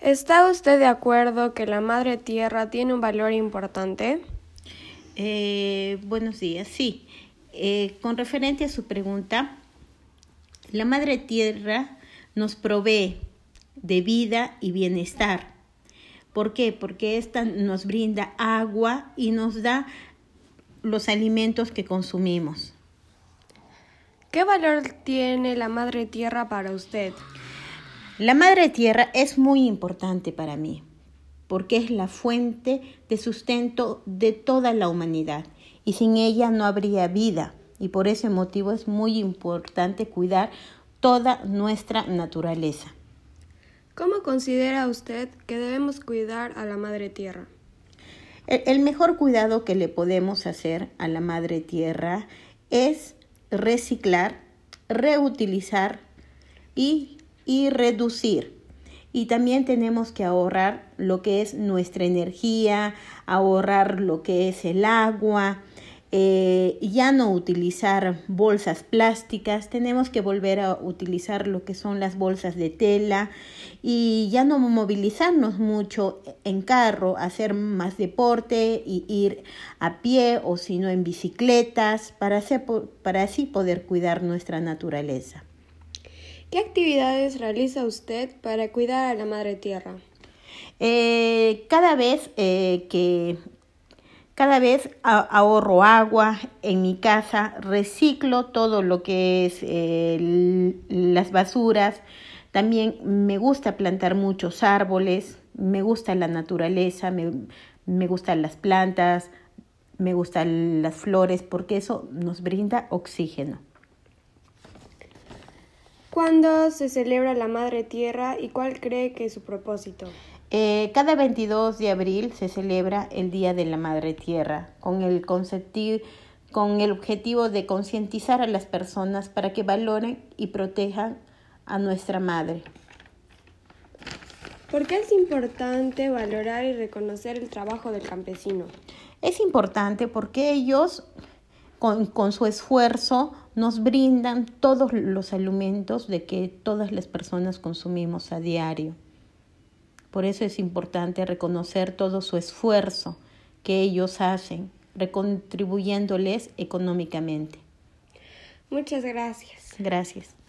¿Está usted de acuerdo que la madre tierra tiene un valor importante? Eh, buenos días, sí. Eh, con referente a su pregunta, la madre tierra nos provee de vida y bienestar. ¿Por qué? Porque esta nos brinda agua y nos da los alimentos que consumimos. ¿Qué valor tiene la madre tierra para usted? La madre tierra es muy importante para mí porque es la fuente de sustento de toda la humanidad y sin ella no habría vida y por ese motivo es muy importante cuidar toda nuestra naturaleza. ¿Cómo considera usted que debemos cuidar a la madre tierra? El, mejor cuidado que le podemos hacer a la madre tierra es reciclar, reutilizar y y reducir. Y también tenemos que ahorrar lo que es nuestra energía, ahorrar lo que es el agua, eh, ya no utilizar bolsas plásticas, tenemos que volver a utilizar lo que son las bolsas de tela y ya no movilizarnos mucho en carro, hacer más deporte y ir a pie o si no en bicicletas para, para así poder cuidar nuestra naturaleza. ¿Qué actividades realiza usted para cuidar a la madre tierra? Eh, cada vez eh, que cada vez ahorro agua en mi casa, reciclo todo lo que es eh, las basuras. También me gusta plantar muchos árboles, me gusta la naturaleza, me, me gustan las plantas, me gustan las flores porque eso nos brinda oxígeno. ¿Cuándo se celebra la Madre Tierra y cuál cree que es su propósito? Eh, cada 22 de abril se celebra el Día de la Madre Tierra con el, con el objetivo de concientizar a las personas para que valoren y protejan a nuestra madre. ¿Por qué es importante valorar y reconocer el trabajo del campesino? Es importante porque ellos con, su esfuerzo nos brindan todos los alimentos de que todas las personas consumimos a diario. Por eso es importante reconocer todo su esfuerzo que ellos hacen, recontribuyéndoles económicamente. Muchas gracias. Gracias.